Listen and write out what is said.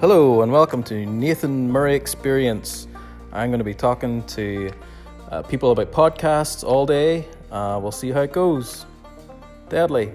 Hello and welcome to Nathan Murray Experience. I'm going to be talking to uh, people about podcasts all day. Uh, we'll see how it goes. Deadly.